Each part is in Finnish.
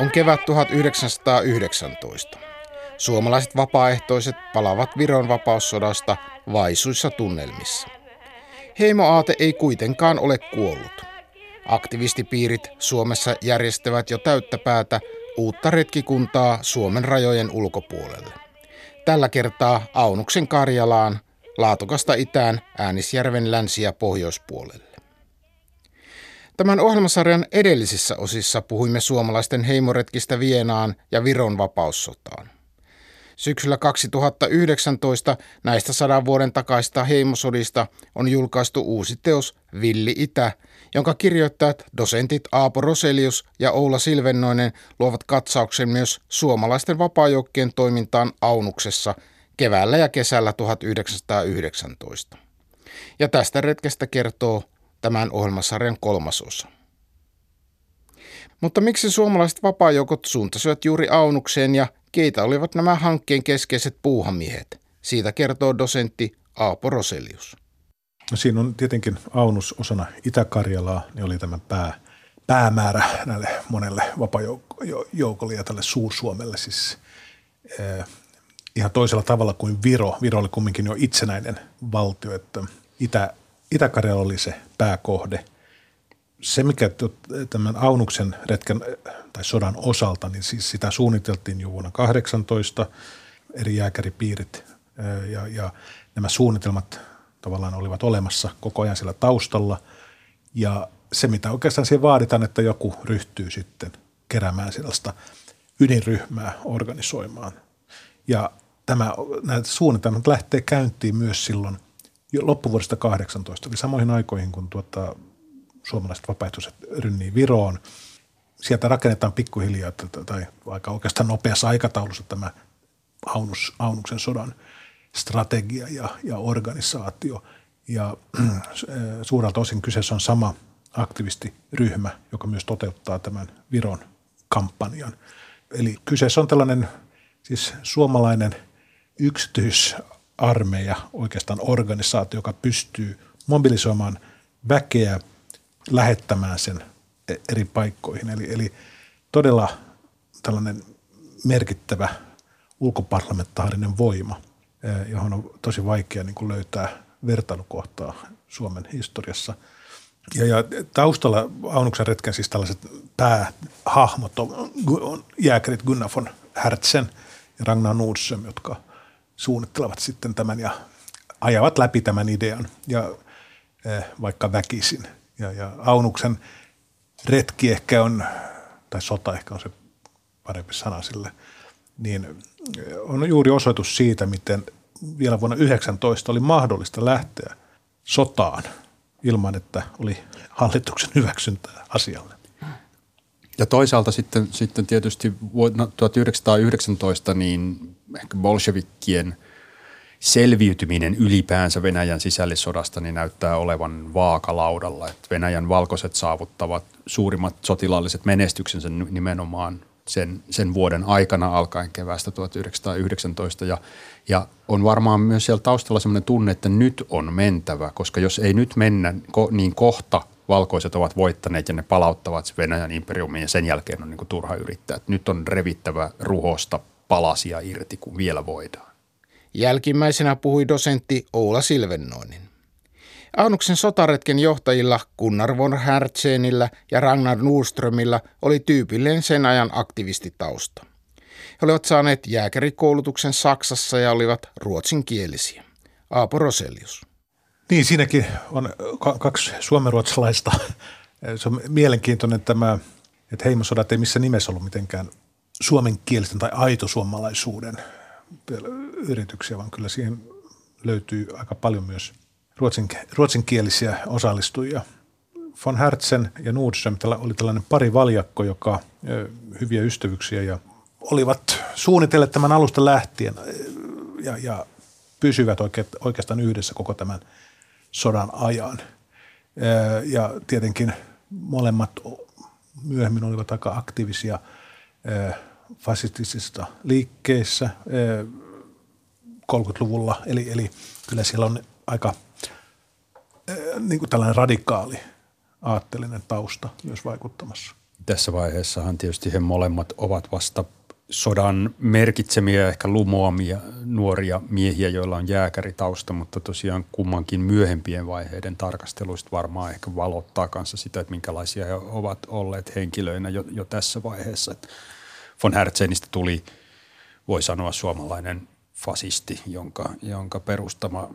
On kevät 1919. Suomalaiset vapaaehtoiset palavat Viron vapaussodasta vaisuissa tunnelmissa. Heimoaate ei kuitenkaan ole kuollut. Aktivistipiirit Suomessa järjestävät jo täyttä päätä uutta retkikuntaa Suomen rajojen ulkopuolelle. Tällä kertaa Aunuksen Karjalaan, Laatokasta itään, Äänisjärven länsi- ja pohjoispuolelle. Tämän ohjelmasarjan edellisissä osissa puhuimme suomalaisten heimoretkistä Vienaan ja Viron vapaussotaan. Syksyllä 2019 näistä sadan vuoden takaista heimosodista on julkaistu uusi teos Villi Itä, jonka kirjoittajat dosentit Aapo Roselius ja Oula Silvennoinen luovat katsauksen myös suomalaisten vapaajoukkien toimintaan Aunuksessa keväällä ja kesällä 1919. Ja tästä retkestä kertoo tämän ohjelmasarjan kolmas osa. Mutta miksi suomalaiset vapaajoukot suuntasivat juuri Aunukseen ja keitä olivat nämä hankkeen keskeiset puuhamiehet? Siitä kertoo dosentti Aapo Roselius. No siinä on tietenkin Aunus osana Itä-Karjalaa, niin oli tämä pää, päämäärä näille monelle vapaajoukolle ja tälle Suur-Suomelle siis eh, ihan toisella tavalla kuin Viro. Viro oli kumminkin jo itsenäinen valtio, että Itä, Itä-Karjala oli se pääkohde. Se, mikä tämän Aunuksen retken tai sodan osalta, niin siis sitä suunniteltiin jo vuonna 18 eri jääkäripiirit ja, ja nämä suunnitelmat tavallaan olivat olemassa koko ajan siellä taustalla. Ja se, mitä oikeastaan siihen vaaditaan, että joku ryhtyy sitten keräämään sellaista ydinryhmää organisoimaan. Ja tämä, näitä suunnitelmat lähtee käyntiin myös silloin loppuvuodesta 18, eli samoihin aikoihin, kun tuota, suomalaiset vapaaehtoiset rynnii Viroon. Sieltä rakennetaan pikkuhiljaa tai aika oikeastaan nopeassa aikataulussa tämä Aunus, Aunuksen sodan strategia ja, ja organisaatio. Ja suurelta osin kyseessä on sama aktivistiryhmä, joka myös toteuttaa tämän Viron kampanjan. Eli kyseessä on tällainen siis suomalainen yksityisarmeija, oikeastaan organisaatio, joka pystyy mobilisoimaan väkeä, lähettämään sen eri paikkoihin. Eli, eli todella tällainen merkittävä ulkoparlamentaarinen voima, johon on tosi vaikea niin kuin löytää vertailukohtaa Suomen historiassa. Ja, ja taustalla Aunuksen retken siis tällaiset päähahmot on, on jääkärit Gunnar von Hertzen ja Ragnar Nordström, jotka suunnittelevat sitten tämän ja ajavat läpi tämän idean ja eh, vaikka väkisin. Ja, ja Aunuksen retki ehkä on, tai sota ehkä on se parempi sana sille, niin eh, on juuri osoitus siitä, miten vielä vuonna 19 oli mahdollista lähteä sotaan ilman, että oli hallituksen hyväksyntää asialle. Ja toisaalta sitten, sitten tietysti vuonna 1919 niin ehkä bolshevikkien selviytyminen ylipäänsä Venäjän sisällissodasta niin näyttää olevan vaakalaudalla. Että Venäjän valkoiset saavuttavat suurimmat sotilaalliset menestyksensä nimenomaan sen, sen vuoden aikana alkaen keväästä 1919 ja, ja on varmaan myös siellä taustalla sellainen tunne, että nyt on mentävä, koska jos ei nyt mennä, niin kohta valkoiset ovat voittaneet ja ne palauttavat Venäjän imperiumiin ja sen jälkeen on niin kuin turha yrittää. Nyt on revittävä ruhosta palasia irti, kun vielä voidaan. Jälkimmäisenä puhui dosentti Oula Silvennoinen. Aunuksen sotaretken johtajilla Gunnar von Hertzenillä ja Ragnar Nordströmillä oli tyypillinen sen ajan aktivistitausta. He olivat saaneet jääkärikoulutuksen Saksassa ja olivat ruotsinkielisiä. Aapo Roselius. Niin, siinäkin on kaksi suomenruotsalaista. Se on mielenkiintoinen tämä, että heimosodat ei missä nimessä ollut mitenkään suomenkielisten tai aito suomalaisuuden yrityksiä, vaan kyllä siihen löytyy aika paljon myös ruotsin, ruotsinkielisiä osallistujia. Von Hertzen ja Nordström oli tällainen pari valjakko, joka hyviä ystävyyksiä ja olivat suunnitelleet tämän alusta lähtien ja, ja pysyvät oikeastaan yhdessä koko tämän – sodan ajan. Ja tietenkin molemmat myöhemmin olivat aika aktiivisia fasistisissa liikkeissä 30-luvulla. Eli, eli kyllä siellä on aika niin kuin tällainen radikaali aatteellinen tausta myös vaikuttamassa. Tässä vaiheessahan tietysti he molemmat ovat vasta sodan merkitsemiä, ehkä lumoamia nuoria miehiä, joilla on jääkäritausta, mutta tosiaan kummankin myöhempien vaiheiden tarkasteluista varmaan ehkä valottaa kanssa sitä, että minkälaisia he ovat olleet henkilöinä jo, jo tässä vaiheessa. Että von Herzenistä tuli, voi sanoa, suomalainen fasisti, jonka, jonka perustama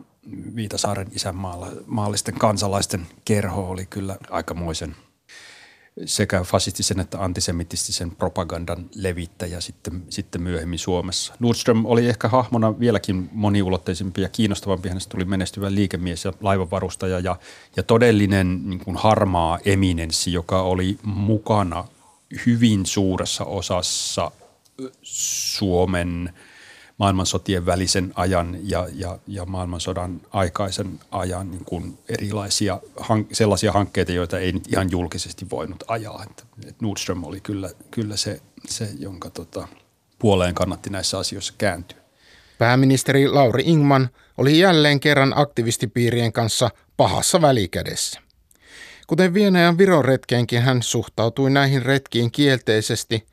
Viitasaaren isänmaallisten kansalaisten kerho oli kyllä aikamoisen – sekä fasistisen että antisemitistisen propagandan levittäjä sitten, sitten myöhemmin Suomessa. Nordström oli ehkä hahmona vieläkin moniulotteisempi ja kiinnostavampi. Hänestä tuli menestyvä liikemies ja laivanvarustaja ja, ja todellinen niin kuin harmaa eminenssi, joka oli mukana hyvin suuressa osassa Suomen – maailmansotien välisen ajan ja, ja, ja maailmansodan aikaisen ajan niin kuin erilaisia hank- sellaisia hankkeita, joita ei ihan julkisesti voinut ajaa. Et, et Nordström oli kyllä, kyllä se, se, jonka tota, puoleen kannatti näissä asioissa kääntyä. Pääministeri Lauri Ingman oli jälleen kerran aktivistipiirien kanssa pahassa välikädessä. Kuten Vienajan Viron retkeenkin hän suhtautui näihin retkiin kielteisesti,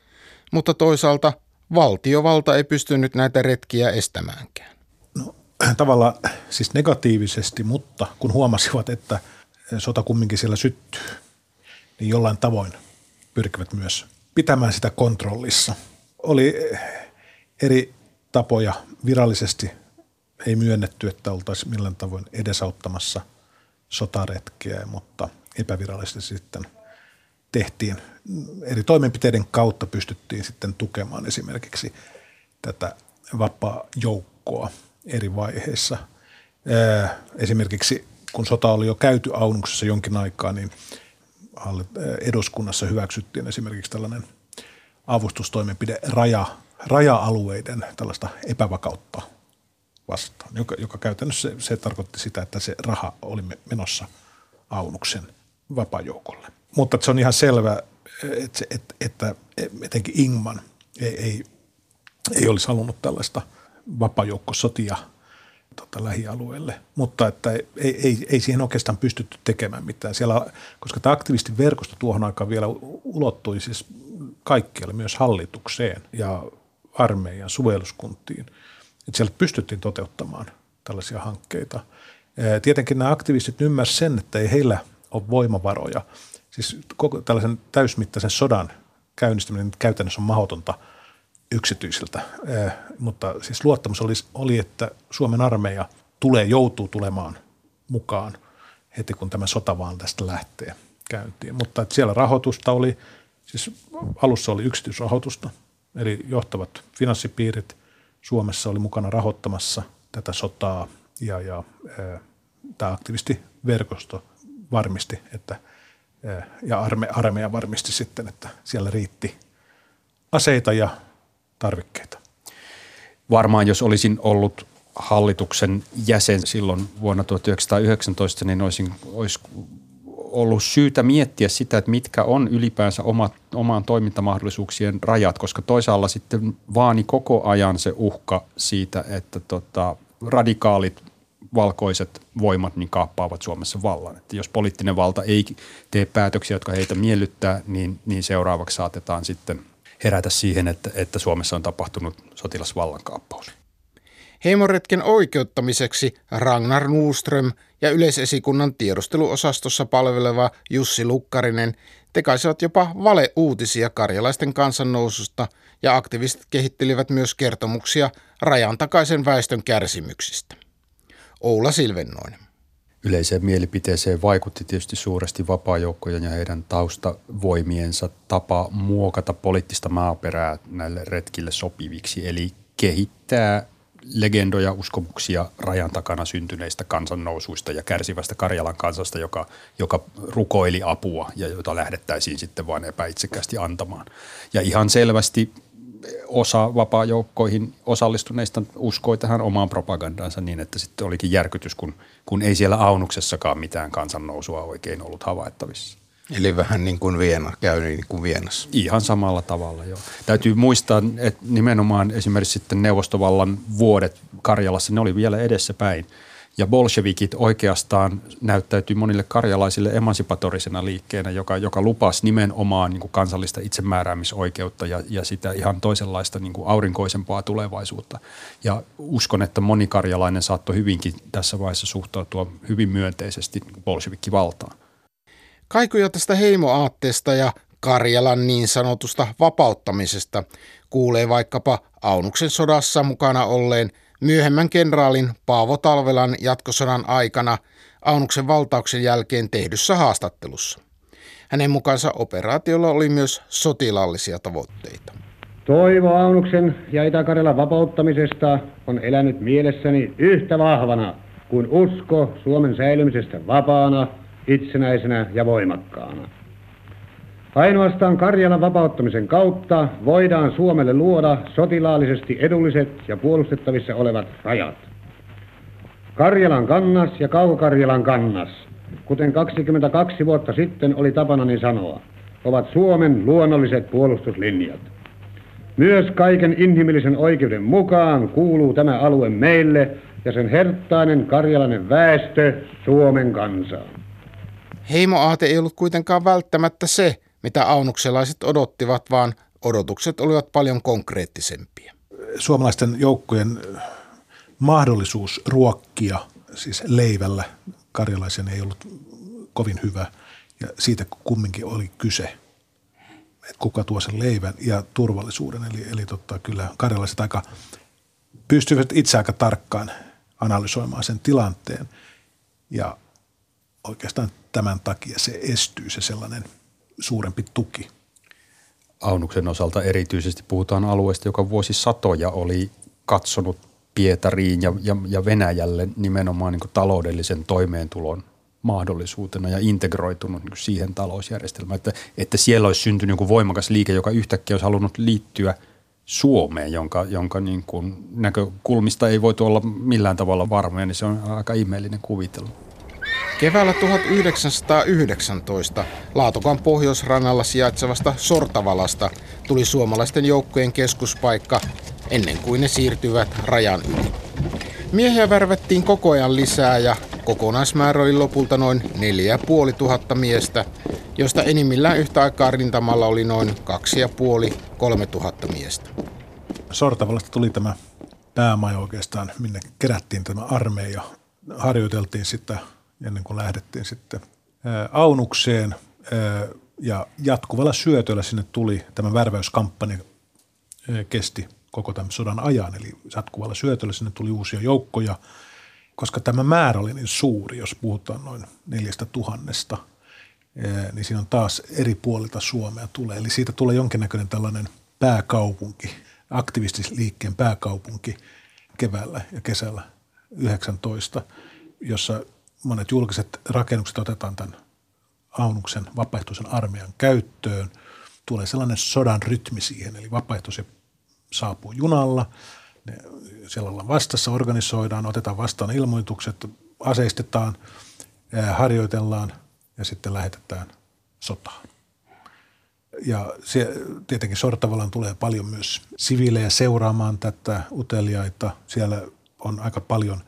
mutta toisaalta valtiovalta ei pystynyt näitä retkiä estämäänkään. No, tavallaan siis negatiivisesti, mutta kun huomasivat, että sota kumminkin siellä syttyy, niin jollain tavoin pyrkivät myös pitämään sitä kontrollissa. Oli eri tapoja virallisesti ei myönnetty, että oltaisiin millään tavoin edesauttamassa sotaretkeä, mutta epävirallisesti sitten – tehtiin eri toimenpiteiden kautta pystyttiin sitten tukemaan esimerkiksi tätä vapaa-joukkoa eri vaiheissa. Esimerkiksi kun sota oli jo käyty Aunuksessa jonkin aikaa, niin eduskunnassa hyväksyttiin esimerkiksi tällainen avustustoimenpide raja, raja-alueiden tällaista epävakautta vastaan, joka, joka käytännössä se, se tarkoitti sitä, että se raha oli menossa Aunuksen vapaajoukolle. Mutta se on ihan selvä, että, että, että etenkin Ingman ei, ei, ei olisi halunnut tällaista vapajoukkosotia tota, lähialueelle, mutta että ei, ei, ei siihen oikeastaan pystytty tekemään mitään. Siellä, koska tämä aktivistiverkosto tuohon aikaan vielä ulottui siis kaikkialle, myös hallitukseen ja armeijan suojeluskuntiin. Että siellä pystyttiin toteuttamaan tällaisia hankkeita. Tietenkin nämä aktivistit ymmärsivät sen, että ei heillä ole voimavaroja – siis koko tällaisen täysmittaisen sodan käynnistäminen käytännössä on mahdotonta yksityisiltä, eh, mutta siis luottamus oli, oli, että Suomen armeija tulee, joutuu tulemaan mukaan heti kun tämä sota vaan tästä lähtee käyntiin. Mutta että siellä rahoitusta oli, siis alussa oli yksityisrahoitusta, eli johtavat finanssipiirit Suomessa oli mukana rahoittamassa tätä sotaa ja, ja eh, tämä aktivistiverkosto varmisti, että ja arme, armeija varmisti sitten, että siellä riitti aseita ja tarvikkeita. Varmaan jos olisin ollut hallituksen jäsen silloin vuonna 1919, niin olisin, olisi ollut syytä miettiä sitä, että mitkä on ylipäänsä omat, omaan toimintamahdollisuuksien rajat, koska toisaalla sitten vaani koko ajan se uhka siitä, että tota, radikaalit valkoiset voimat niin kaappaavat Suomessa vallan. Että jos poliittinen valta ei tee päätöksiä, jotka heitä miellyttää, niin, niin seuraavaksi saatetaan sitten herätä siihen, että, että Suomessa on tapahtunut sotilasvallankaappaus. Heimoretken oikeuttamiseksi Ragnar Nuuström ja yleisesikunnan tiedusteluosastossa palveleva Jussi Lukkarinen tekaisivat jopa valeuutisia karjalaisten kansannoususta ja aktivistit kehittelivät myös kertomuksia rajan takaisen väestön kärsimyksistä. Oula Silvennoinen. Yleiseen mielipiteeseen vaikutti tietysti suuresti vapaajoukkojen ja heidän taustavoimiensa tapa muokata poliittista maaperää näille retkille sopiviksi, eli kehittää legendoja, uskomuksia rajan takana syntyneistä kansannousuista ja kärsivästä Karjalan kansasta, joka, joka rukoili apua ja jota lähdettäisiin sitten vain epäitsekästi antamaan. Ja ihan selvästi osa vapaa-joukkoihin osallistuneista uskoi tähän omaan propagandaansa niin, että sitten olikin järkytys, kun, kun ei siellä Aunuksessakaan mitään kansannousua oikein ollut havaittavissa. Eli vähän niin kuin Viena, käy niin kuin Vienassa. Ihan samalla tavalla, joo. Täytyy muistaa, että nimenomaan esimerkiksi sitten neuvostovallan vuodet Karjalassa, ne oli vielä edessä päin. Ja bolshevikit oikeastaan näyttäytyy monille karjalaisille emansipatorisena liikkeenä, joka, joka lupasi nimenomaan niin kuin kansallista itsemääräämisoikeutta ja, ja sitä ihan toisenlaista niin kuin aurinkoisempaa tulevaisuutta. Ja uskon, että moni karjalainen saattoi hyvinkin tässä vaiheessa suhtautua hyvin myönteisesti bolshevikkivaltaan. Kaikuja tästä heimoaatteesta ja Karjalan niin sanotusta vapauttamisesta kuulee vaikkapa Aunuksen sodassa mukana olleen myöhemmän kenraalin Paavo Talvelan jatkosodan aikana Aunuksen valtauksen jälkeen tehdyssä haastattelussa. Hänen mukaansa operaatiolla oli myös sotilaallisia tavoitteita. Toivo Aunuksen ja Itä-Karjalan vapauttamisesta on elänyt mielessäni yhtä vahvana kuin usko Suomen säilymisestä vapaana, itsenäisenä ja voimakkaana. Ainoastaan Karjalan vapauttamisen kautta voidaan Suomelle luoda sotilaallisesti edulliset ja puolustettavissa olevat rajat. Karjalan kannas ja Kauko-Karjalan kannas, kuten 22 vuotta sitten oli tapanani sanoa, ovat Suomen luonnolliset puolustuslinjat. Myös kaiken inhimillisen oikeuden mukaan kuuluu tämä alue meille ja sen herttainen karjalainen väestö Suomen kansaan. Heimoaate ei ollut kuitenkaan välttämättä se, mitä aunukselaiset odottivat, vaan odotukset olivat paljon konkreettisempia. Suomalaisten joukkojen mahdollisuus ruokkia, siis leivällä karjalaisen ei ollut kovin hyvä ja siitä kumminkin oli kyse, että kuka tuo sen leivän ja turvallisuuden. Eli, eli totta, kyllä karjalaiset aika pystyivät itse aika tarkkaan analysoimaan sen tilanteen ja oikeastaan tämän takia se estyy se sellainen – suurempi tuki. Aunuksen osalta erityisesti puhutaan alueesta, joka vuosisatoja oli katsonut Pietariin ja, ja, ja Venäjälle nimenomaan niin taloudellisen toimeentulon mahdollisuutena ja integroitunut niin siihen talousjärjestelmään, että, että siellä olisi syntynyt joku voimakas liike, joka yhtäkkiä olisi halunnut liittyä Suomeen, jonka, jonka niin kuin näkökulmista ei voitu olla millään tavalla varmoja, niin se on aika ihmeellinen kuvitelu. Keväällä 1919 Laatokan pohjoisrannalla sijaitsevasta Sortavalasta tuli suomalaisten joukkojen keskuspaikka ennen kuin ne siirtyivät rajan yli. Miehiä värvettiin koko ajan lisää ja kokonaismäärä oli lopulta noin 4500 miestä, josta enimmillään yhtä aikaa rintamalla oli noin 2500-3000 miestä. Sortavalasta tuli tämä päämaja oikeastaan, minne kerättiin tämä armeija. Harjoiteltiin sitten ennen kuin lähdettiin sitten Aunukseen ja jatkuvalla syötöllä sinne tuli tämä värväyskampanja kesti koko tämän sodan ajan, eli jatkuvalla syötöllä sinne tuli uusia joukkoja, koska tämä määrä oli niin suuri, jos puhutaan noin neljästä tuhannesta, niin siinä on taas eri puolilta Suomea tulee. Eli siitä tulee jonkinnäköinen tällainen pääkaupunki, aktivistisliikkeen pääkaupunki keväällä ja kesällä 19, jossa monet julkiset rakennukset otetaan tämän Aunuksen vapaaehtoisen armeijan käyttöön. Tulee sellainen sodan rytmi siihen, eli vapaaehtoisia saapuu junalla, ne siellä ollaan vastassa, organisoidaan, otetaan vastaan ilmoitukset, aseistetaan, harjoitellaan ja sitten lähetetään sotaan. Ja se, tietenkin sortavallan tulee paljon myös siviilejä seuraamaan tätä uteliaita. Siellä on aika paljon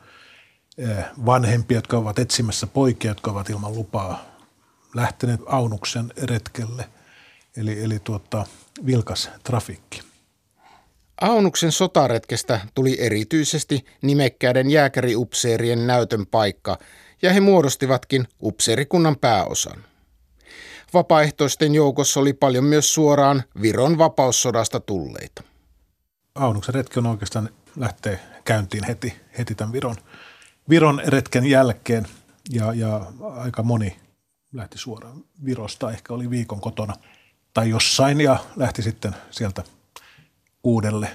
vanhempia, jotka ovat etsimässä poikia, jotka ovat ilman lupaa lähteneet Aunuksen retkelle. Eli, eli tuota, vilkas trafikki. Aunuksen sotaretkestä tuli erityisesti nimekkäiden jääkäriupseerien näytön paikka, ja he muodostivatkin upseerikunnan pääosan. Vapaaehtoisten joukossa oli paljon myös suoraan Viron vapaussodasta tulleita. Aunuksen retki on oikeastaan lähtee käyntiin heti, heti tämän Viron – Viron retken jälkeen ja, ja aika moni lähti suoraan Virosta, ehkä oli viikon kotona tai jossain ja lähti sitten sieltä uudelle,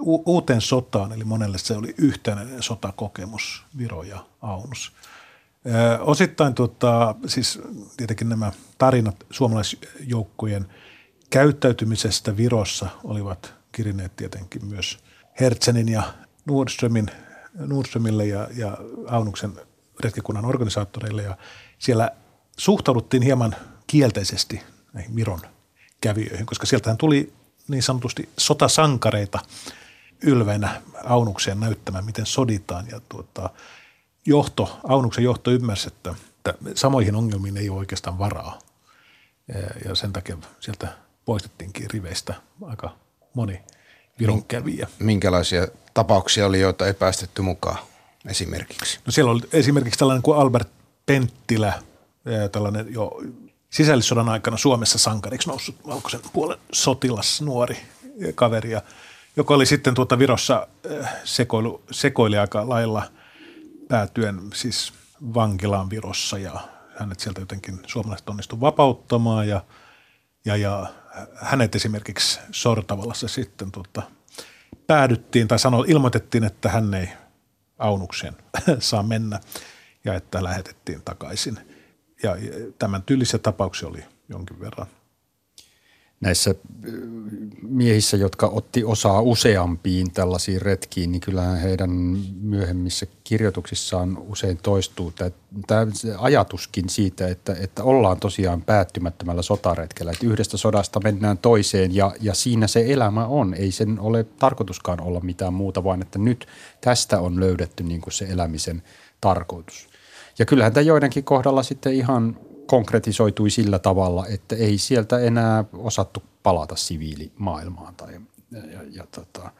u- uuteen sotaan, eli monelle se oli yhtenäinen sotakokemus, Viro ja Aunus. Ö, osittain tota, siis tietenkin nämä tarinat suomalaisjoukkojen käyttäytymisestä Virossa olivat kirineet tietenkin myös Hertsenin ja Nordströmin Nordströmille ja, ja Aunuksen retkikunnan organisaattoreille ja siellä suhtauduttiin hieman kielteisesti näihin Miron kävijöihin, koska sieltähän tuli niin sanotusti sotasankareita ylveinä Aunukseen näyttämään, miten soditaan ja tuota, johto, Aunuksen johto ymmärsi, että, että samoihin ongelmiin ei ole oikeastaan varaa. Ja sen takia sieltä poistettiinkin riveistä aika moni Viron kävijä. Minkälaisia tapauksia oli, joita ei päästetty mukaan esimerkiksi? No siellä oli esimerkiksi tällainen kuin Albert Penttilä, tällainen jo sisällissodan aikana Suomessa sankariksi noussut valkoisen puolen sotilas, nuori kaveri, joka oli sitten tuota Virossa sekoilu, sekoili aika lailla päätyen siis vankilaan Virossa ja hänet sieltä jotenkin suomalaiset onnistu vapauttamaan ja, ja, ja hänet esimerkiksi Sortavallassa sitten tuota, päädyttiin tai sano, ilmoitettiin, että hän ei Aunukseen saa mennä ja että lähetettiin takaisin. Ja tämän tyylisiä tapauksia oli jonkin verran – näissä miehissä, jotka otti osaa useampiin tällaisiin retkiin, niin kyllähän heidän myöhemmissä kirjoituksissaan usein toistuu tämä ajatuskin siitä, että, että ollaan tosiaan päättymättömällä sotaretkellä, että yhdestä sodasta mennään toiseen ja, ja siinä se elämä on. Ei sen ole tarkoituskaan olla mitään muuta, vaan että nyt tästä on löydetty niin kuin se elämisen tarkoitus. Ja kyllähän tämä joidenkin kohdalla sitten ihan konkretisoitui sillä tavalla, että ei sieltä enää osattu palata siviilimaailmaan. Tai, ja, ja, ja tota,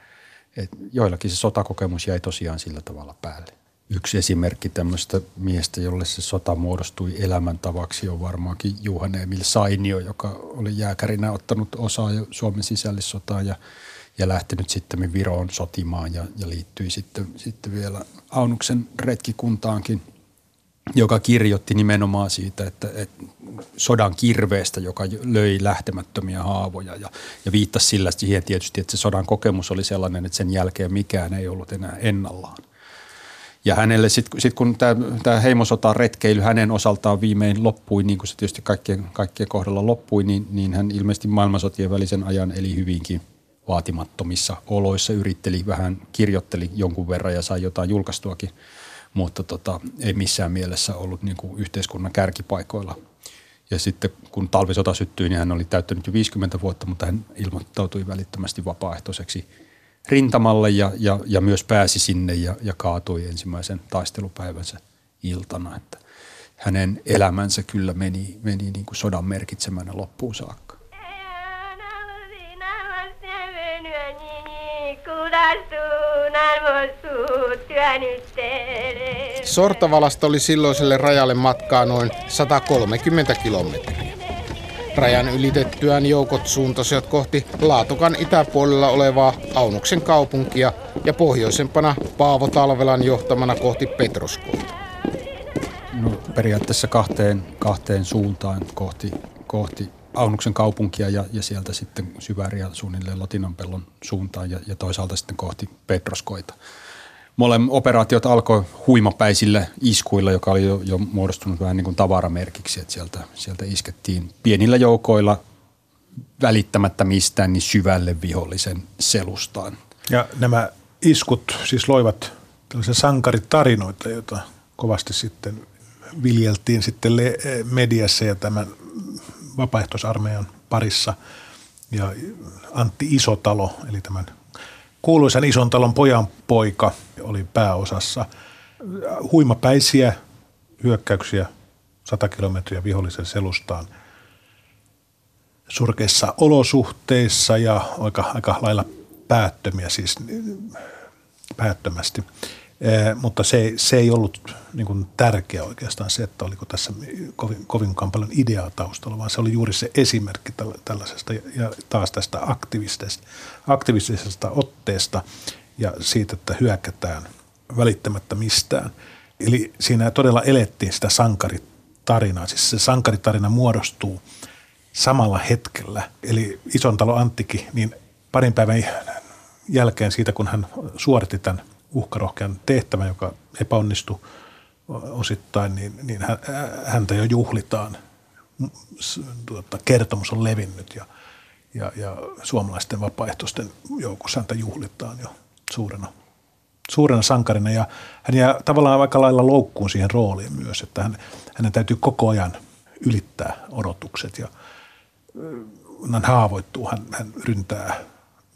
et joillakin se sotakokemus jäi tosiaan sillä tavalla päälle. Yksi esimerkki tämmöistä miestä, jolle se sota muodostui elämäntavaksi, on varmaankin Juhan Emil Sainio, joka oli jääkärinä ottanut osaa Suomen sisällissotaan ja, ja lähtenyt sitten Viroon sotimaan ja, ja liittyi sitten, sitten vielä Aunuksen retkikuntaankin – joka kirjoitti nimenomaan siitä, että, että sodan kirveestä, joka löi lähtemättömiä haavoja ja, ja viittasi sillä siihen tietysti, että se sodan kokemus oli sellainen, että sen jälkeen mikään ei ollut enää ennallaan. Ja hänelle sitten sit kun tämä heimosota retkeily hänen osaltaan viimein loppui, niin kuin se tietysti kaikkien, kaikkien kohdalla loppui, niin, niin hän ilmeisesti maailmansotien välisen ajan eli hyvinkin vaatimattomissa oloissa, yritteli vähän, kirjoitteli jonkun verran ja sai jotain julkaistuakin – mutta tota, ei missään mielessä ollut niin kuin yhteiskunnan kärkipaikoilla. Ja sitten kun talvisota syttyi, niin hän oli täyttänyt jo 50 vuotta, mutta hän ilmoittautui välittömästi vapaaehtoiseksi rintamalle ja, ja, ja myös pääsi sinne ja, ja kaatui ensimmäisen taistelupäivänsä iltana. Että hänen elämänsä kyllä meni, meni niin kuin sodan merkitsemänä loppuun saakka. Sortavalasta oli silloiselle rajalle matkaa noin 130 kilometriä. Rajan ylitettyään joukot suuntasivat kohti Laatokan itäpuolella olevaa Aunuksen kaupunkia ja pohjoisempana Paavo Talvelan johtamana kohti Petroskoita. No, periaatteessa kahteen, kahteen suuntaan kohti, kohti Aunuksen kaupunkia ja, ja sieltä sitten Syväriä suunnilleen Lotinanpellon suuntaan ja, ja toisaalta sitten kohti Petroskoita. Molemmat operaatiot alkoi huimapäisillä iskuilla, joka oli jo, jo muodostunut vähän niin kuin tavaramerkiksi, että sieltä, sieltä iskettiin pienillä joukoilla välittämättä mistään niin syvälle vihollisen selustaan. Ja nämä iskut siis loivat tällaisia sankaritarinoita, joita kovasti sitten viljeltiin sitten mediassa ja tämän vapaaehtoisarmeijan parissa. Ja Antti Isotalo, eli tämän kuuluisan ison talon pojan poika, oli pääosassa. Huimapäisiä hyökkäyksiä 100 kilometriä vihollisen selustaan surkeissa olosuhteissa ja aika, aika lailla päättömiä, siis päättömästi. Eh, mutta se, se ei ollut niin kuin tärkeä oikeastaan se, että oliko tässä kovin, kovinkaan paljon ideaa taustalla, vaan se oli juuri se esimerkki tällaisesta ja taas tästä aktivistisesta, aktivistisesta otteesta ja siitä, että hyökätään välittämättä mistään. Eli siinä todella elettiin sitä sankaritarinaa. Siis se sankaritarina muodostuu samalla hetkellä. Eli ison talo Anttikin, niin parin päivän jälkeen siitä, kun hän suoritti tämän uhkarohkean tehtävän, joka epäonnistui osittain, niin, niin häntä jo juhlitaan. Tuota, kertomus on levinnyt ja, ja, ja suomalaisten vapaaehtoisten joukossa häntä juhlitaan jo suurena, suurena sankarina. Ja hän jää tavallaan aika lailla loukkuun siihen rooliin myös, että hän, hänen täytyy koko ajan ylittää odotukset ja hän haavoittuu, hän, hän ryntää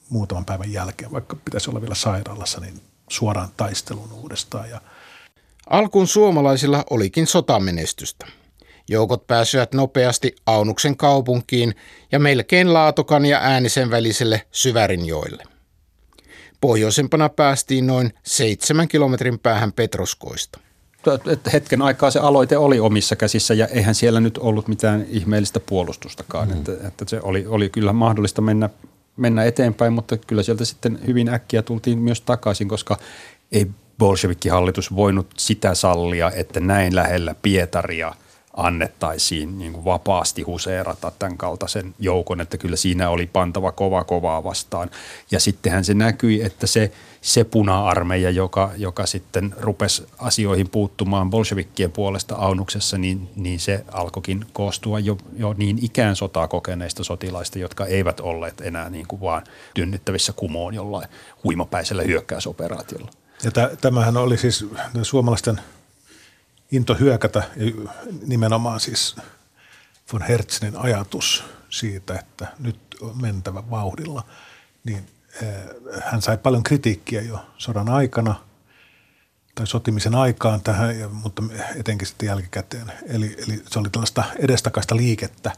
muutaman päivän jälkeen, vaikka pitäisi olla vielä sairaalassa, niin suoraan taistelun uudestaan. Ja Alkuun suomalaisilla olikin sotamenestystä. Joukot pääsivät nopeasti Aunuksen kaupunkiin ja melkein Laatokan ja Äänisen väliselle Syvärinjoille. Pohjoisempana päästiin noin seitsemän kilometrin päähän Petroskoista. Hetken aikaa se aloite oli omissa käsissä ja eihän siellä nyt ollut mitään ihmeellistä puolustustakaan. Mm. Että, että se oli, oli kyllä mahdollista mennä, mennä eteenpäin, mutta kyllä sieltä sitten hyvin äkkiä tultiin myös takaisin, koska ei bolshevikkihallitus voinut sitä sallia, että näin lähellä Pietaria – annettaisiin niin kuin vapaasti huseerata tämän kaltaisen joukon, että kyllä siinä oli pantava kova kovaa vastaan. Ja sittenhän se näkyi, että se, se puna-armeija, joka, joka sitten rupesi asioihin puuttumaan bolshevikkien puolesta Aunuksessa, niin, niin se alkoikin koostua jo, jo niin ikään sotaa kokeneista sotilaista, jotka eivät olleet enää niin kuin vaan tynnyttävissä kumoon jollain huimapäisellä hyökkäysoperaatiolla. Ja tämähän oli siis suomalaisten – into hyökätä nimenomaan siis von Hertzinin ajatus siitä, että nyt on mentävä vauhdilla, niin eh, hän sai paljon kritiikkiä jo sodan aikana tai sotimisen aikaan tähän, mutta etenkin sitten jälkikäteen. Eli, eli se oli tällaista edestakaista liikettä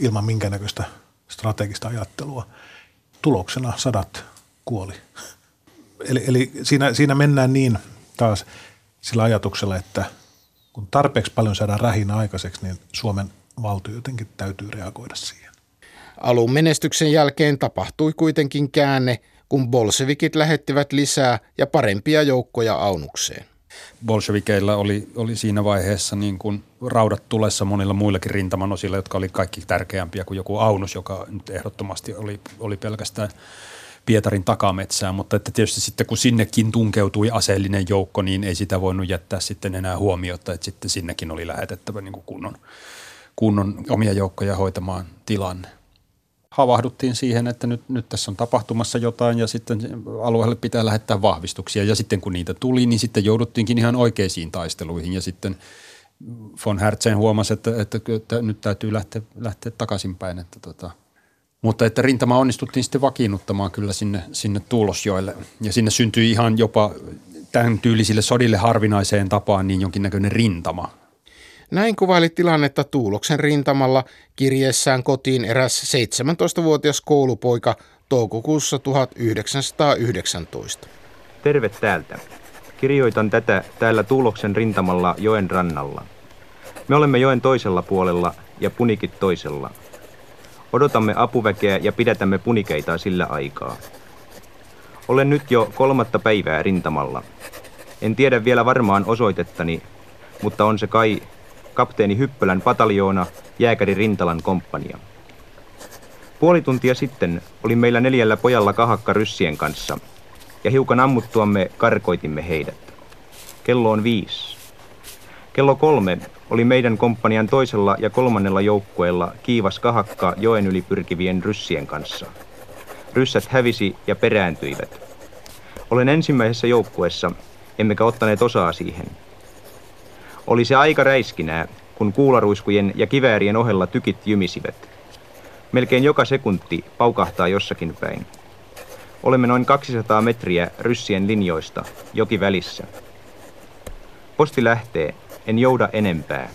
ilman minkäännäköistä strategista ajattelua. Tuloksena sadat kuoli. Eli, eli siinä, siinä mennään niin taas – sillä ajatuksella, että kun tarpeeksi paljon saadaan rähinä aikaiseksi, niin Suomen valtio jotenkin täytyy reagoida siihen. Alun menestyksen jälkeen tapahtui kuitenkin käänne, kun bolsevikit lähettivät lisää ja parempia joukkoja Aunukseen. Bolshevikeilla oli, oli siinä vaiheessa niin kuin raudat tulessa monilla muillakin rintaman jotka oli kaikki tärkeämpiä kuin joku Aunus, joka nyt ehdottomasti oli, oli pelkästään – Pietarin takametsään, mutta että tietysti sitten kun sinnekin tunkeutui aseellinen joukko, niin ei sitä voinut jättää sitten enää huomiota, että sitten sinnekin oli lähetettävä niin kuin kunnon, kunnon omia joukkoja hoitamaan tilanne. Havahduttiin siihen, että nyt, nyt tässä on tapahtumassa jotain ja sitten alueelle pitää lähettää vahvistuksia ja sitten kun niitä tuli, niin sitten jouduttiinkin ihan oikeisiin taisteluihin ja sitten von Hertzen huomasi, että, että, että nyt täytyy lähteä, lähteä takaisinpäin, että tota – mutta että rintama onnistuttiin sitten vakiinnuttamaan kyllä sinne, sinne Tuulosjoelle. Ja sinne syntyi ihan jopa tämän tyylisille sodille harvinaiseen tapaan niin jonkinnäköinen rintama. Näin kuvaili tilannetta Tuuloksen rintamalla kirjeessään kotiin eräs 17-vuotias koulupoika toukokuussa 1919. Terve täältä. Kirjoitan tätä täällä Tuuloksen rintamalla joen rannalla. Me olemme joen toisella puolella ja punikit toisella – Odotamme apuväkeä ja pidätämme punikeita sillä aikaa. Olen nyt jo kolmatta päivää rintamalla. En tiedä vielä varmaan osoitettani, mutta on se kai kapteeni Hyppölän pataljoona jääkäri Rintalan komppania. Puoli tuntia sitten oli meillä neljällä pojalla kahakka ryssien kanssa, ja hiukan ammuttuamme karkoitimme heidät. Kello on viisi. Kello kolme oli meidän komppanian toisella ja kolmannella joukkueella kiivas kahakka joen yli pyrkivien ryssien kanssa. Ryssät hävisi ja perääntyivät. Olen ensimmäisessä joukkueessa, emmekä ottaneet osaa siihen. Oli se aika räiskinää, kun kuularuiskujen ja kiväärien ohella tykit jymisivät. Melkein joka sekunti paukahtaa jossakin päin. Olemme noin 200 metriä ryssien linjoista, joki välissä. Posti lähtee, en jouda enempää.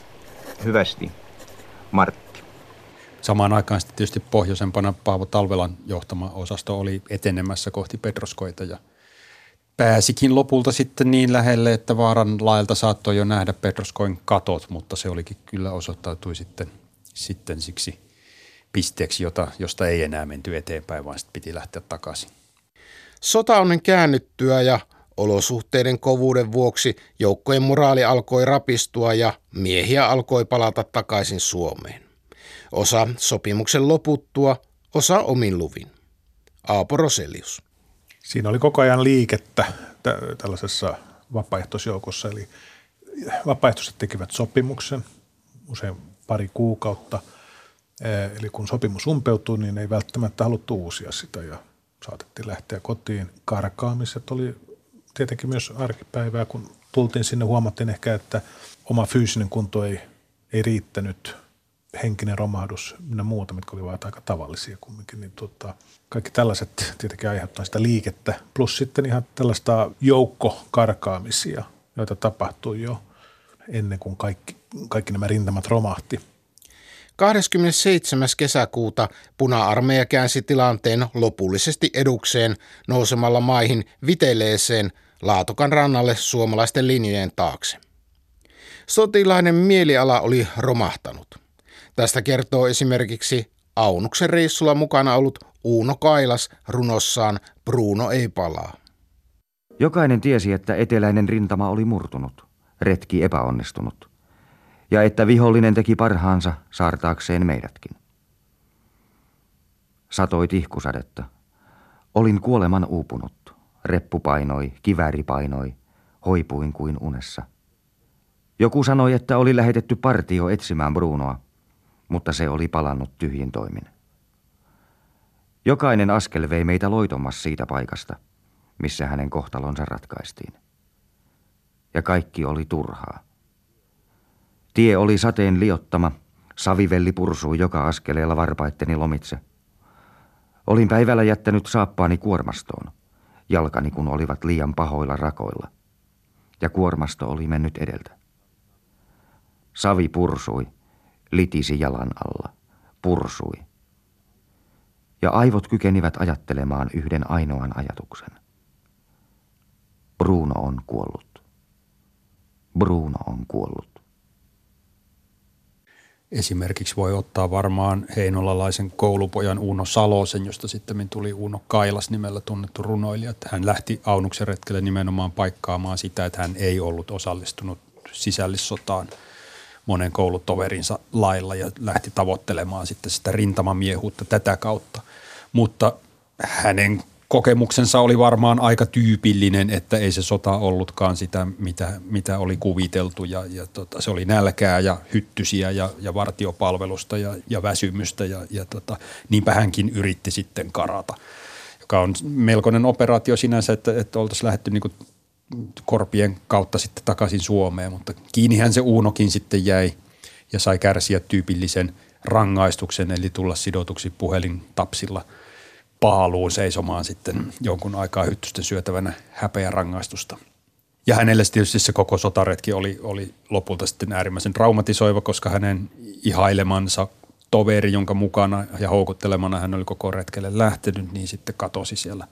Hyvästi. Martti. Samaan aikaan sitten tietysti pohjoisempana Paavo Talvelan johtama osasto oli etenemässä kohti Petroskoita ja pääsikin lopulta sitten niin lähelle, että vaaran laelta saattoi jo nähdä Petroskoin katot, mutta se olikin kyllä osoittautui sitten, sitten siksi pisteeksi, jota, josta ei enää menty eteenpäin, vaan sitten piti lähteä takaisin. Sota on käännyttyä ja Olosuhteiden kovuuden vuoksi joukkojen moraali alkoi rapistua ja miehiä alkoi palata takaisin Suomeen. Osa sopimuksen loputtua, osa omin luvin. Aapo Roselius. Siinä oli koko ajan liikettä tällaisessa vapaaehtoisjoukossa, eli vapaaehtoiset tekivät sopimuksen usein pari kuukautta. Eli kun sopimus umpeutui, niin ei välttämättä haluttu uusia sitä ja saatettiin lähteä kotiin. Karkaamiset oli tietenkin myös arkipäivää, kun tultiin sinne, huomattiin ehkä, että oma fyysinen kunto ei, ei riittänyt, henkinen romahdus ja muuta, mitkä olivat aika tavallisia kumminkin, niin tota, kaikki tällaiset tietenkin aiheuttaa sitä liikettä, plus sitten ihan tällaista joukkokarkaamisia, joita tapahtui jo ennen kuin kaikki, kaikki nämä rintamat romahti. 27. kesäkuuta puna-armeija käänsi tilanteen lopullisesti edukseen nousemalla maihin viteleeseen Laatokan rannalle suomalaisten linjojen taakse. Sotilainen mieliala oli romahtanut. Tästä kertoo esimerkiksi Aunuksen reissulla mukana ollut Uuno Kailas runossaan Bruno ei palaa. Jokainen tiesi, että eteläinen rintama oli murtunut, retki epäonnistunut, ja että vihollinen teki parhaansa saartaakseen meidätkin. Satoi tihkusadetta. Olin kuoleman uupunut. Reppu painoi, kivääri painoi, hoipuin kuin unessa. Joku sanoi, että oli lähetetty partio etsimään Brunoa, mutta se oli palannut tyhjin toimin. Jokainen askel vei meitä loitommas siitä paikasta, missä hänen kohtalonsa ratkaistiin. Ja kaikki oli turhaa. Tie oli sateen liottama, savivelli pursui joka askeleella varpaitteni lomitse. Olin päivällä jättänyt saappaani kuormastoon, jalkani kun olivat liian pahoilla rakoilla. Ja kuormasto oli mennyt edeltä. Savi pursui, litisi jalan alla, pursui. Ja aivot kykenivät ajattelemaan yhden ainoan ajatuksen. Bruno on kuollut. Bruno on kuollut. Esimerkiksi voi ottaa varmaan heinolalaisen koulupojan Uno Salosen, josta sitten tuli Uno Kailas nimellä tunnettu runoilija. Hän lähti Aunuksen retkelle nimenomaan paikkaamaan sitä, että hän ei ollut osallistunut sisällissotaan monen koulutoverinsa lailla ja lähti tavoittelemaan sitten sitä rintamamiehuutta tätä kautta. Mutta hänen kokemuksensa oli varmaan aika tyypillinen, että ei se sota ollutkaan sitä, mitä, mitä oli kuviteltu. Ja, ja tota, se oli nälkää ja hyttysiä ja, ja vartiopalvelusta ja, ja väsymystä ja, ja tota, niinpä hänkin yritti sitten karata, joka on melkoinen operaatio sinänsä, että, että oltaisiin lähdetty niin korpien kautta sitten takaisin Suomeen, mutta kiinnihän se Uunokin sitten jäi ja sai kärsiä tyypillisen rangaistuksen, eli tulla sidotuksi puhelintapsilla – paaluun seisomaan sitten jonkun aikaa hyttysten syötävänä häpeä rangaistusta. Ja hänelle tietysti se koko sotaretki oli, oli lopulta sitten äärimmäisen traumatisoiva, koska hänen ihailemansa toveri, jonka mukana ja houkuttelemana hän oli koko retkelle lähtenyt, niin sitten katosi siellä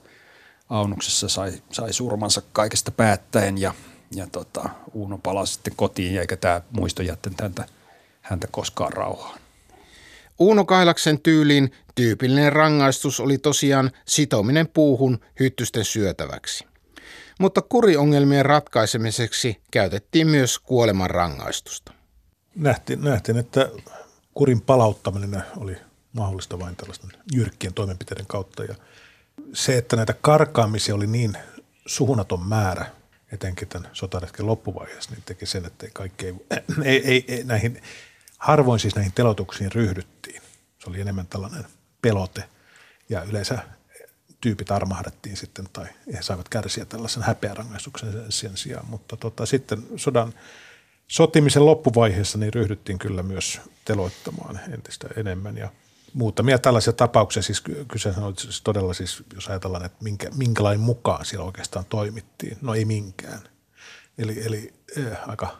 Aunuksessa, sai, sai surmansa kaikesta päättäen ja, ja tota, Uuno palasi sitten kotiin, eikä tämä muisto jättänyt häntä, häntä koskaan rauhaan. Uuno Kailaksen tyyliin tyypillinen rangaistus oli tosiaan sitominen puuhun hyttysten syötäväksi. Mutta kuriongelmien ratkaisemiseksi käytettiin myös kuoleman rangaistusta. Nähtiin, nähtiin, että kurin palauttaminen oli mahdollista vain tällaisten jyrkkien toimenpiteiden kautta. Ja se, että näitä karkaamisia oli niin suunnaton määrä, etenkin tämän sotaretken loppuvaiheessa, niin teki sen, että kaikki ei, ei, ei, ei näihin Harvoin siis näihin telotuksiin ryhdyttiin. Se oli enemmän tällainen pelote ja yleensä tyypit armahdettiin sitten tai he saivat kärsiä tällaisen häpeärangaistuksen sen sijaan. Mutta tota, sitten sodan sotimisen loppuvaiheessa niin ryhdyttiin kyllä myös teloittamaan entistä enemmän ja muutamia tällaisia tapauksia, siis kyseessä oli siis todella siis, jos ajatellaan, että minkä, minkälainen mukaan siellä oikeastaan toimittiin, no ei minkään. Eli, eli eh, aika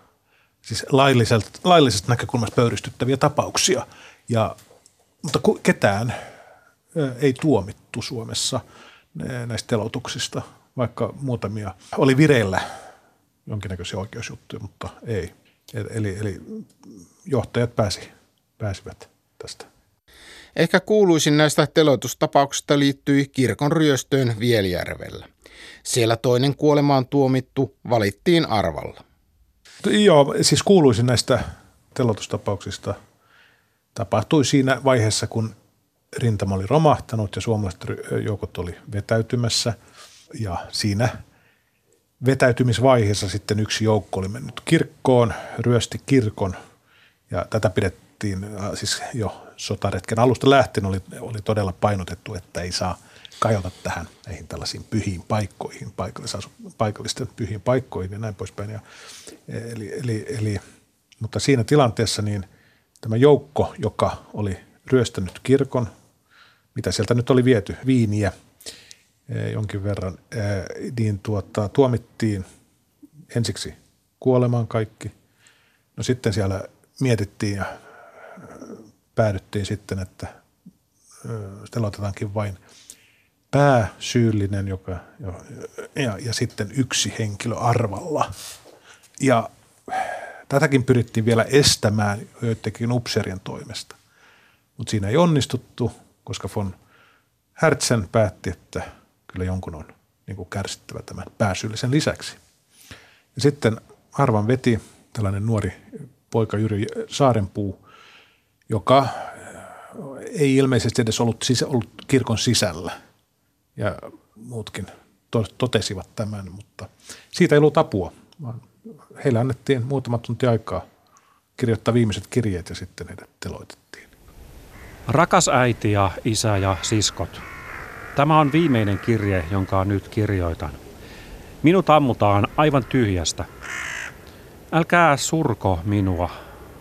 siis lailliselta, laillisesta näkökulmasta pöyristyttäviä tapauksia. Ja, mutta ketään ei tuomittu Suomessa näistä telotuksista, vaikka muutamia oli vireillä jonkinnäköisiä oikeusjuttuja, mutta ei. Eli, eli johtajat pääsi, pääsivät tästä. Ehkä kuuluisin näistä teloitustapauksista liittyi kirkon ryöstöön Vieljärvellä. Siellä toinen kuolemaan tuomittu valittiin arvalla. Joo, siis kuuluisin näistä telotustapauksista tapahtui siinä vaiheessa, kun rintama oli romahtanut ja suomalaiset joukot oli vetäytymässä. Ja siinä vetäytymisvaiheessa sitten yksi joukko oli mennyt kirkkoon, ryösti kirkon ja tätä pidettiin äh, siis jo sotaretken alusta lähtien oli, oli todella painotettu, että ei saa kajota tähän näihin tällaisiin pyhiin paikkoihin, paikallisten pyhiin paikkoihin ja näin poispäin. Ja, eli, eli, eli, mutta siinä tilanteessa niin tämä joukko, joka oli ryöstänyt kirkon, mitä sieltä nyt oli viety, viiniä eh, jonkin verran, eh, niin tuota, tuomittiin ensiksi kuolemaan kaikki. No sitten siellä mietittiin ja päädyttiin sitten, että telotetaankin vain pääsyyllinen joka, ja, ja sitten yksi henkilö arvalla. Ja tätäkin pyrittiin vielä estämään joidenkin upserien toimesta. Mutta siinä ei onnistuttu, koska von Hertzen päätti, että kyllä jonkun on niin kuin kärsittävä tämän pääsyyllisen lisäksi. Ja sitten harvan veti tällainen nuori poika Jyri Saarenpuu, joka ei ilmeisesti edes ollut, sisä, ollut kirkon sisällä. Ja muutkin to, totesivat tämän, mutta siitä ei ollut apua, vaan heille annettiin muutama tunti aikaa kirjoittaa viimeiset kirjeet ja sitten heidät teloitettiin. Rakas äiti ja isä ja siskot, tämä on viimeinen kirje, jonka nyt kirjoitan. Minut ammutaan aivan tyhjästä. Älkää surko minua.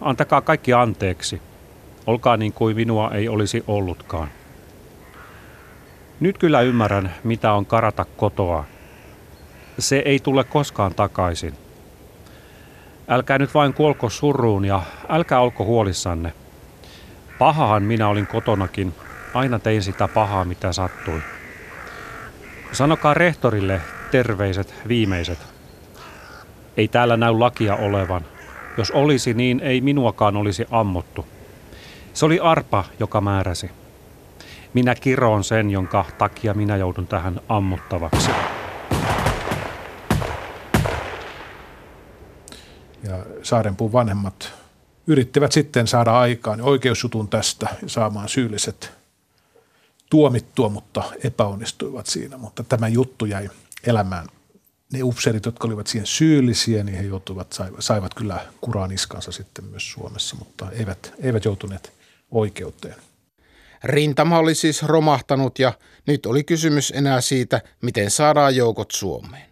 Antakaa kaikki anteeksi. Olkaa niin kuin minua ei olisi ollutkaan. Nyt kyllä ymmärrän, mitä on karata kotoa. Se ei tule koskaan takaisin. Älkää nyt vain kuolko suruun ja älkää olko huolissanne. Pahahan minä olin kotonakin. Aina tein sitä pahaa, mitä sattui. Sanokaa rehtorille terveiset viimeiset. Ei täällä näy lakia olevan. Jos olisi, niin ei minuakaan olisi ammuttu. Se oli arpa, joka määräsi. Minä kiroon sen, jonka takia minä joudun tähän ammuttavaksi. Ja Saarenpuun vanhemmat yrittivät sitten saada aikaan oikeusjutun tästä ja saamaan syylliset tuomittua, mutta epäonnistuivat siinä. Mutta tämä juttu jäi elämään. Ne upseerit, jotka olivat siihen syyllisiä, niin he joutuivat, saivat, kyllä kuraan iskansa sitten myös Suomessa, mutta eivät, eivät joutuneet oikeuteen. Rintama oli siis romahtanut ja nyt oli kysymys enää siitä, miten saadaan joukot Suomeen.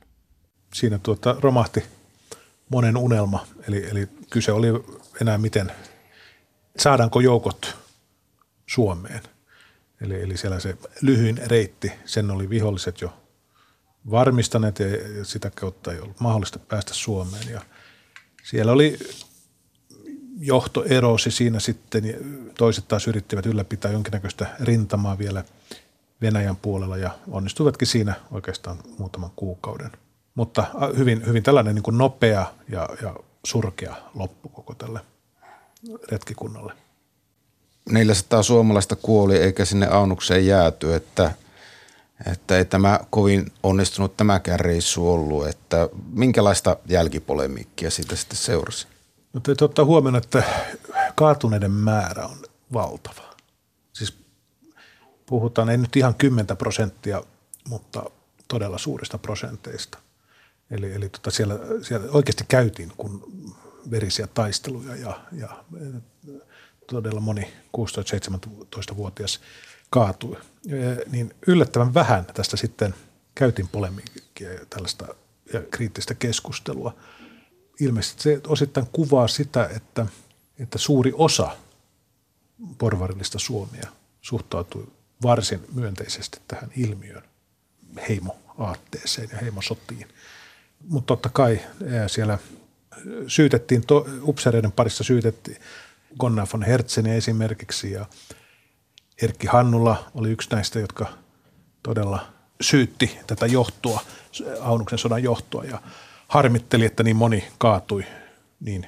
Siinä tuota, romahti monen unelma, eli, eli kyse oli enää miten, saadaanko joukot Suomeen. Eli, eli siellä se lyhyin reitti, sen oli viholliset jo varmistaneet ja, sitä kautta ei ollut mahdollista päästä Suomeen. Ja siellä oli johto erosi siinä sitten. Toiset taas yrittivät ylläpitää jonkinnäköistä rintamaa vielä Venäjän puolella ja onnistuivatkin siinä oikeastaan muutaman kuukauden. Mutta hyvin, hyvin tällainen niin kuin nopea ja, ja surkea loppu koko tälle retkikunnalle. 400 suomalaista kuoli eikä sinne Aunukseen jääty, että, että ei tämä kovin onnistunut tämäkään reissu ollut. Että minkälaista jälkipolemiikkia siitä sitten seurasi? No täytyy ottaa huomioon, että kaatuneiden määrä on valtava. Siis puhutaan ei nyt ihan 10 prosenttia, mutta todella suurista prosenteista. Eli, eli tota siellä, siellä oikeasti käytiin kun verisiä taisteluja ja, ja todella moni 16-17-vuotias kaatui. Niin yllättävän vähän tästä sitten käytiin polemiikkia ja tällaista ja kriittistä keskustelua – ilmeisesti se osittain kuvaa sitä, että, että suuri osa porvarillista Suomia suhtautui varsin myönteisesti tähän ilmiön heimoaatteeseen ja heimosotiin. Mutta totta kai siellä syytettiin, to, upsereiden parissa syytettiin Gunnar von Hertzenia esimerkiksi ja Erkki Hannula oli yksi näistä, jotka todella syytti tätä johtoa, Aunuksen sodan johtoa ja harmitteli, että niin moni kaatui niin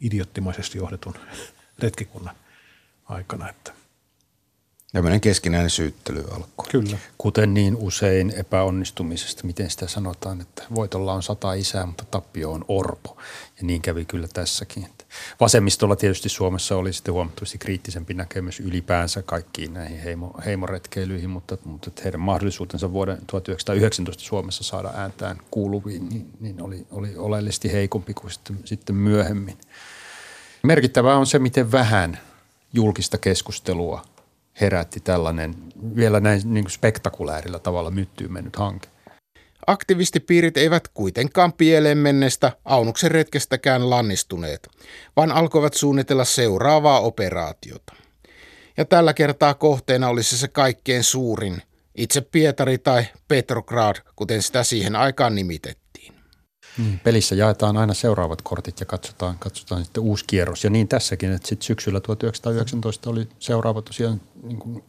idiottimaisesti johdetun retkikunnan aikana. Että. Tämmöinen keskinäinen syyttely alkoi. Kyllä. Kuten niin usein epäonnistumisesta, miten sitä sanotaan, että voitolla on sata isää, mutta tappio on orpo. Ja niin kävi kyllä tässäkin. Vasemmistolla tietysti Suomessa oli sitten huomattavasti kriittisempi näkemys ylipäänsä kaikkiin näihin heimo, heimoretkeilyihin, mutta, mutta heidän mahdollisuutensa vuoden 1919 Suomessa saada ääntään kuuluviin, niin, niin oli, oli oleellisesti heikompi kuin sitten, sitten myöhemmin. Merkittävää on se, miten vähän julkista keskustelua herätti tällainen vielä näin niin kuin spektakulaarilla tavalla myttyyn mennyt hanke. Aktivistipiirit eivät kuitenkaan pieleen mennestä Aunuksen retkestäkään lannistuneet, vaan alkoivat suunnitella seuraavaa operaatiota. Ja tällä kertaa kohteena olisi se kaikkein suurin, itse Pietari tai Petrograd, kuten sitä siihen aikaan nimitettiin. Niin, pelissä jaetaan aina seuraavat kortit ja katsotaan, katsotaan sitten uusi kierros. Ja niin tässäkin, että sitten syksyllä 1919 oli seuraava tosiaan niin kuin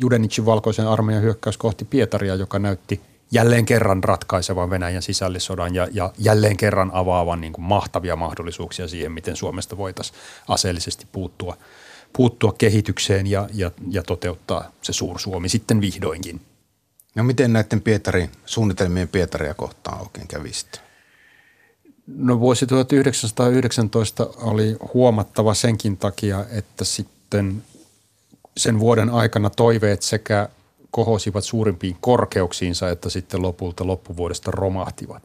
Judenicin valkoisen armeijan hyökkäys kohti Pietaria, joka näytti jälleen kerran ratkaisevan Venäjän sisällissodan ja, ja jälleen kerran avaavan niin kuin mahtavia mahdollisuuksia siihen, miten Suomesta voitaisiin aseellisesti puuttua, puuttua kehitykseen ja, ja, ja toteuttaa se Suur-Suomi sitten vihdoinkin. No miten näiden Pietarin, suunnitelmien Pietaria kohtaan oikein kävi sitten? No vuosi 1919 oli huomattava senkin takia, että sitten sen vuoden aikana toiveet sekä kohosivat suurimpiin korkeuksiinsa, että sitten lopulta loppuvuodesta romahtivat.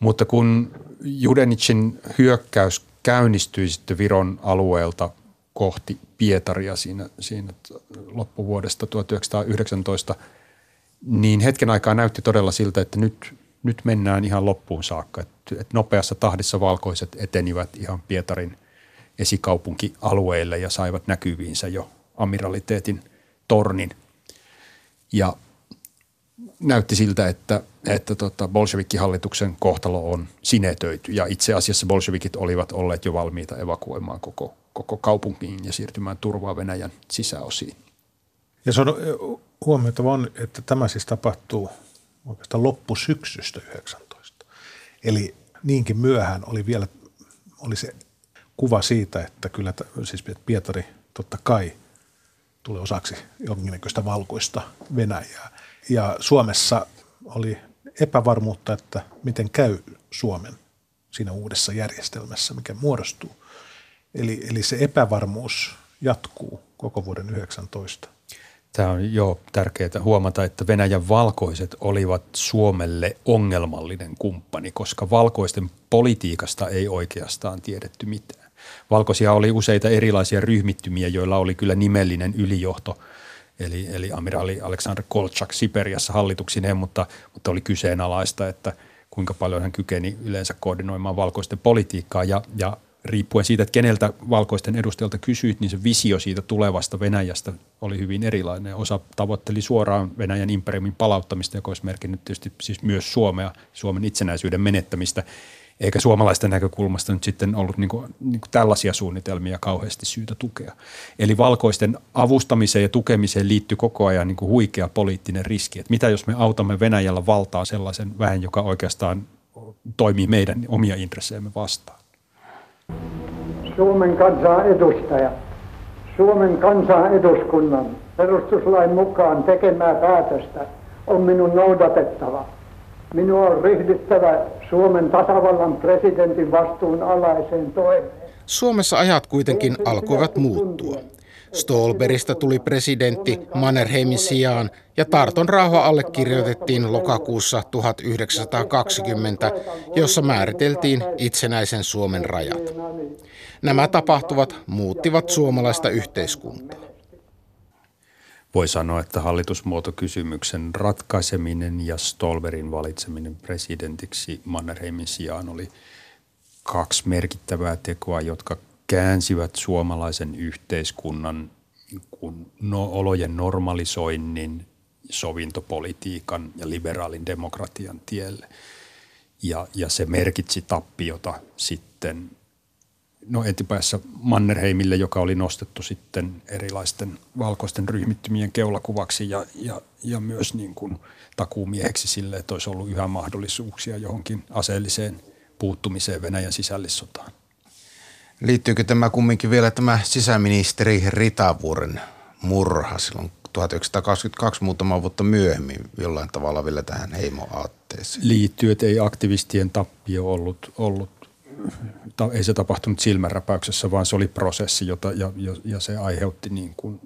Mutta kun Judenicin hyökkäys käynnistyi sitten Viron alueelta kohti Pietaria siinä, siinä loppuvuodesta 1919, niin hetken aikaa näytti todella siltä, että nyt, nyt mennään ihan loppuun saakka. Että, että nopeassa tahdissa valkoiset etenivät ihan Pietarin esikaupunkialueille ja saivat näkyviinsä jo amiraliteetin tornin – ja näytti siltä, että, että tota bolshevikkihallituksen kohtalo on sinetöity ja itse asiassa bolshevikit olivat olleet jo valmiita evakuoimaan koko, koko kaupunkiin ja siirtymään turvaa Venäjän sisäosiin. Ja se on huomioitava että tämä siis tapahtuu oikeastaan loppusyksystä 19. Eli niinkin myöhään oli vielä oli se kuva siitä, että kyllä siis Pietari totta kai – tulee osaksi jonkinnäköistä valkoista Venäjää. Ja Suomessa oli epävarmuutta, että miten käy Suomen siinä uudessa järjestelmässä, mikä muodostuu. Eli, eli se epävarmuus jatkuu koko vuoden 19. Tämä on jo tärkeää huomata, että Venäjän valkoiset olivat Suomelle ongelmallinen kumppani, koska valkoisten politiikasta ei oikeastaan tiedetty mitään. Valkoisia oli useita erilaisia ryhmittymiä, joilla oli kyllä nimellinen ylijohto, eli, eli amiraali Aleksandr Kolchak Siperiassa hallituksineen, mutta, mutta oli kyseenalaista, että kuinka paljon hän kykeni yleensä koordinoimaan valkoisten politiikkaa ja, ja riippuen siitä, että keneltä valkoisten edustajilta kysyit, niin se visio siitä tulevasta Venäjästä oli hyvin erilainen. Osa tavoitteli suoraan Venäjän imperiumin palauttamista, joka olisi merkinnyt tietysti siis myös Suomea, Suomen itsenäisyyden menettämistä – eikä suomalaisten näkökulmasta nyt sitten ollut niin kuin, niin kuin tällaisia suunnitelmia kauheasti syytä tukea. Eli valkoisten avustamiseen ja tukemiseen liittyy koko ajan niin kuin huikea poliittinen riski, että mitä jos me autamme Venäjällä valtaa sellaisen väen, joka oikeastaan toimii meidän omia intressejämme vastaan. Suomen kansan edustaja, Suomen kansan eduskunnan perustuslain mukaan tekemää päätöstä on minun noudatettava – Minua on ryhdyttävä Suomen tasavallan presidentin vastuun alaiseen toimeen. Suomessa ajat kuitenkin alkoivat muuttua. Stolberista tuli presidentti Mannerheimin sijaan ja Tarton rauha allekirjoitettiin lokakuussa 1920, jossa määriteltiin itsenäisen Suomen rajat. Nämä tapahtuvat muuttivat suomalaista yhteiskuntaa voi sanoa, että hallitusmuotokysymyksen ratkaiseminen ja Stolberin valitseminen presidentiksi Mannerheimin sijaan oli kaksi merkittävää tekoa, jotka käänsivät suomalaisen yhteiskunnan kun no, olojen normalisoinnin, sovintopolitiikan ja liberaalin demokratian tielle. Ja, ja se merkitsi tappiota sitten no etipäässä Mannerheimille, joka oli nostettu sitten erilaisten valkoisten ryhmittymien keulakuvaksi ja, ja, ja myös niin kuin takuumieheksi sille, että olisi ollut yhä mahdollisuuksia johonkin aseelliseen puuttumiseen Venäjän sisällissotaan. Liittyykö tämä kumminkin vielä tämä sisäministeri Ritavuoren murha silloin 1922 muutama vuotta myöhemmin jollain tavalla vielä tähän heimoaatteeseen? Liittyy, että ei aktivistien tappio ollut, ollut ei se tapahtunut silmänräpäyksessä, vaan se oli prosessi, jota, ja, ja se aiheutti niin kuin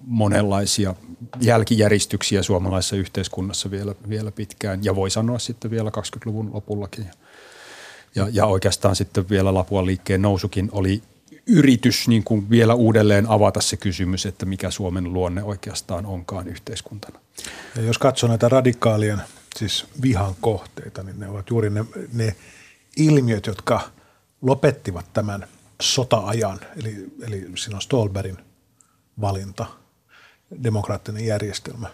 monenlaisia jälkijäristyksiä suomalaisessa yhteiskunnassa vielä, vielä pitkään ja voi sanoa sitten vielä 20-luvun lopullakin. Ja, ja oikeastaan sitten vielä Lapuan liikkeen nousukin oli yritys niin kuin vielä uudelleen avata se kysymys, että mikä Suomen luonne oikeastaan onkaan yhteiskuntana. Ja jos katsoo näitä radikaalien siis vihan kohteita, niin ne ovat juuri ne, ne – ilmiöt, jotka lopettivat tämän sota-ajan, eli, eli siinä on Stolberin valinta, demokraattinen järjestelmä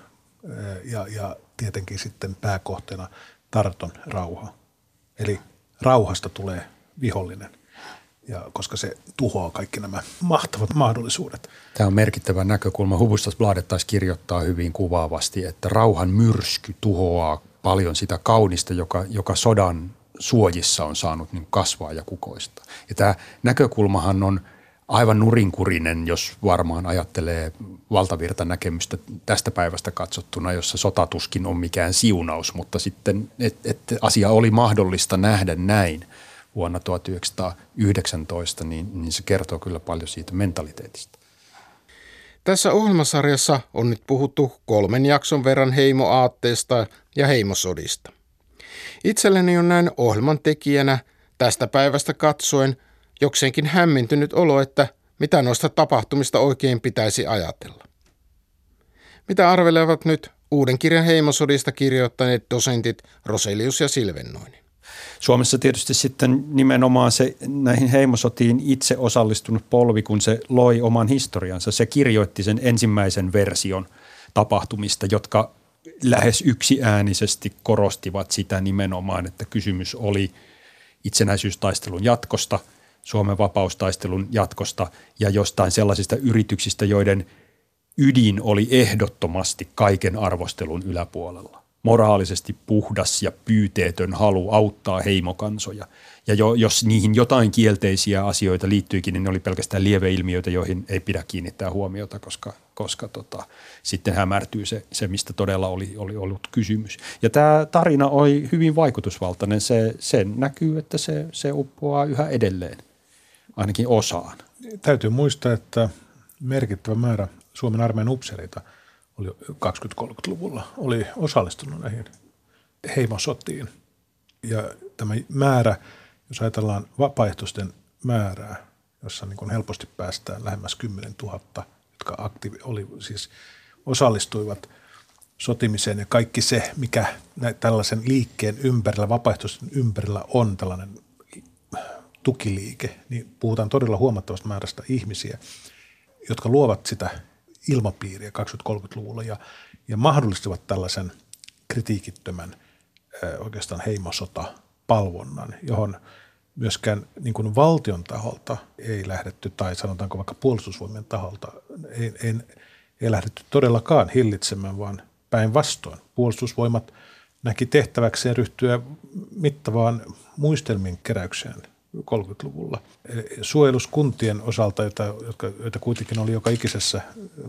ja, ja tietenkin sitten pääkohteena Tarton rauha. Eli rauhasta tulee vihollinen, ja koska se tuhoaa kaikki nämä mahtavat mahdollisuudet. Tämä on merkittävä näkökulma. Hubustasbladet taisi kirjoittaa hyvin kuvaavasti, että rauhan myrsky tuhoaa paljon sitä kaunista, joka, joka sodan suojissa on saanut niin kasvaa ja kukoista. Ja tämä näkökulmahan on aivan nurinkurinen, jos varmaan ajattelee valtavirta näkemystä tästä päivästä katsottuna, jossa sotatuskin on mikään siunaus, mutta sitten, että et asia oli mahdollista nähdä näin vuonna 1919, niin, niin se kertoo kyllä paljon siitä mentaliteetista. Tässä ohjelmasarjassa on nyt puhuttu kolmen jakson verran heimoaatteesta ja heimosodista. Itselleni on näin ohjelman tekijänä tästä päivästä katsoen jokseenkin hämmentynyt olo, että mitä noista tapahtumista oikein pitäisi ajatella. Mitä arvelevat nyt uuden kirjan heimosodista kirjoittaneet dosentit Roselius ja Silvennoinen? Suomessa tietysti sitten nimenomaan se näihin heimosotiin itse osallistunut polvi, kun se loi oman historiansa. Se kirjoitti sen ensimmäisen version tapahtumista, jotka lähes yksiäänisesti korostivat sitä nimenomaan, että kysymys oli itsenäisyystaistelun jatkosta, Suomen vapaustaistelun jatkosta ja jostain sellaisista yrityksistä, joiden ydin oli ehdottomasti kaiken arvostelun yläpuolella moraalisesti puhdas ja pyyteetön halu auttaa heimokansoja. Ja jo, jos niihin jotain kielteisiä asioita liittyikin, niin ne oli pelkästään lieveilmiöitä, joihin ei pidä kiinnittää huomiota, koska, koska tota, sitten hämärtyy se, se, mistä todella oli, oli ollut kysymys. Ja tämä tarina oli hyvin vaikutusvaltainen. Se, se näkyy, että se, se uppoaa yhä edelleen, ainakin osaan. Täytyy muistaa, että merkittävä määrä Suomen armeijan upseereita – oli 20-30-luvulla, oli osallistunut näihin heimosotiin. Ja tämä määrä, jos ajatellaan vapaaehtoisten määrää, jossa niin kuin helposti päästään lähemmäs 10 000, jotka aktiivi, oli, siis osallistuivat sotimiseen ja kaikki se, mikä tällaisen liikkeen ympärillä, vapaaehtoisten ympärillä on tällainen tukiliike, niin puhutaan todella huomattavasta määrästä ihmisiä, jotka luovat sitä ilmapiiriä 20-30-luvulla ja, ja mahdollistivat tällaisen kritiikittömän oikeastaan heimosota palvonnan, johon myöskään niin kuin valtion taholta ei lähdetty, tai sanotaanko vaikka puolustusvoimien taholta, ei, ei, ei lähdetty todellakaan hillitsemään, vaan päinvastoin. Puolustusvoimat näki tehtäväkseen ryhtyä mittavaan muistelmien keräykseen 30-luvulla. Suojeluskuntien osalta, joita, jotka, joita kuitenkin oli joka ikisessä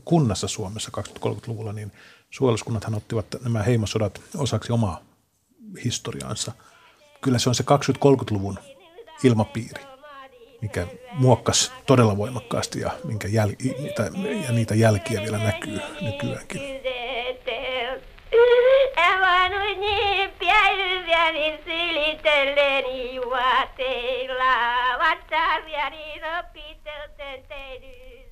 kunnassa Suomessa 20-30-luvulla, niin suojeluskunnathan ottivat nämä heimosodat osaksi omaa historiaansa. Kyllä se on se 20-30-luvun ilmapiiri, mikä muokkasi todella voimakkaasti ja, minkä jäl, ja niitä jälkiä vielä näkyy nykyäänkin. Viene Terviani sili telleni uate la vatta riani do pite tenteni